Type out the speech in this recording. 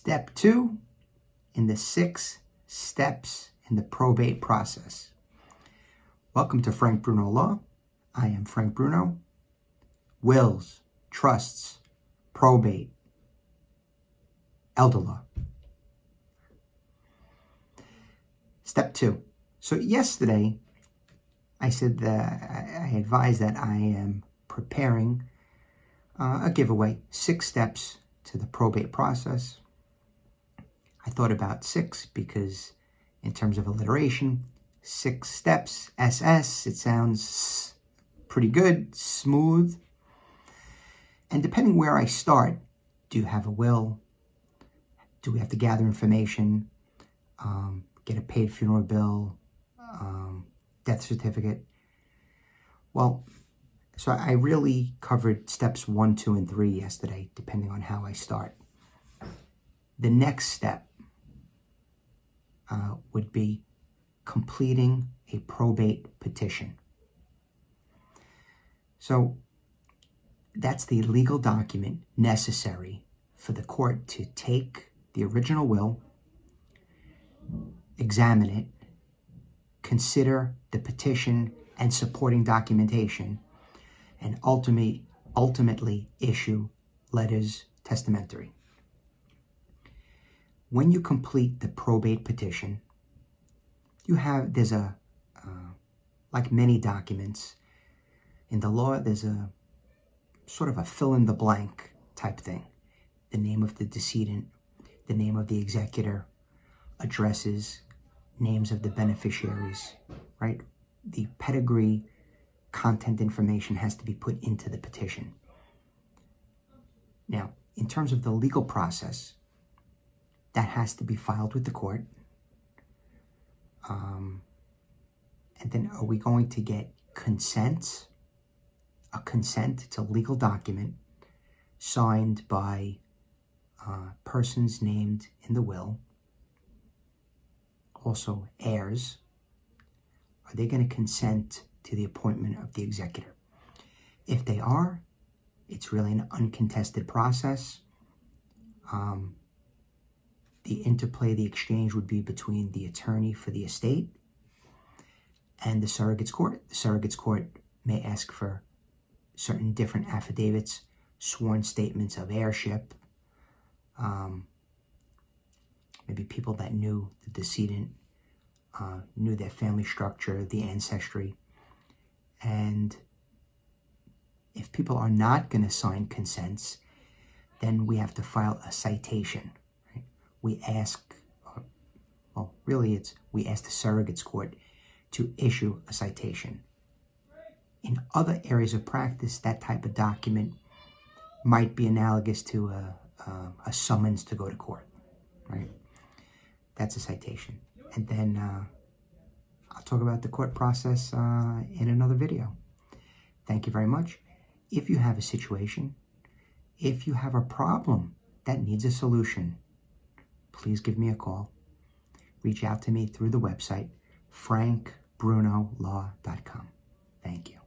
Step two in the six steps in the probate process. Welcome to Frank Bruno Law. I am Frank Bruno. Wills, trusts, probate, elder law. Step two. So yesterday, I said that I advised that I am preparing uh, a giveaway, six steps to the probate process. I thought about six because in terms of alliteration, six steps, SS, it sounds pretty good, smooth. And depending where I start, do you have a will? Do we have to gather information? Um, get a paid funeral bill? Um, death certificate? Well, so I really covered steps one, two, and three yesterday, depending on how I start. The next step uh, would be completing a probate petition. So that's the legal document necessary for the court to take the original will, examine it, consider the petition and supporting documentation, and ultimately, ultimately issue letters testamentary. When you complete the probate petition, you have, there's a, uh, like many documents, in the law, there's a sort of a fill in the blank type thing. The name of the decedent, the name of the executor, addresses, names of the beneficiaries, right? The pedigree content information has to be put into the petition. Now, in terms of the legal process, that has to be filed with the court. Um, and then are we going to get consent? a consent, it's a legal document signed by uh, persons named in the will, also heirs. Are they going to consent to the appointment of the executor? If they are, it's really an uncontested process. Um, the interplay, the exchange would be between the attorney for the estate and the surrogate's court. The surrogate's court may ask for certain different affidavits, sworn statements of heirship, um, maybe people that knew the decedent, uh, knew their family structure, the ancestry. And if people are not going to sign consents, then we have to file a citation. We ask, well, really it's, we ask the surrogate's court to issue a citation. In other areas of practice, that type of document might be analogous to a, a, a summons to go to court, right? That's a citation. And then uh, I'll talk about the court process uh, in another video. Thank you very much. If you have a situation, if you have a problem that needs a solution, please give me a call. Reach out to me through the website, frankbrunolaw.com. Thank you.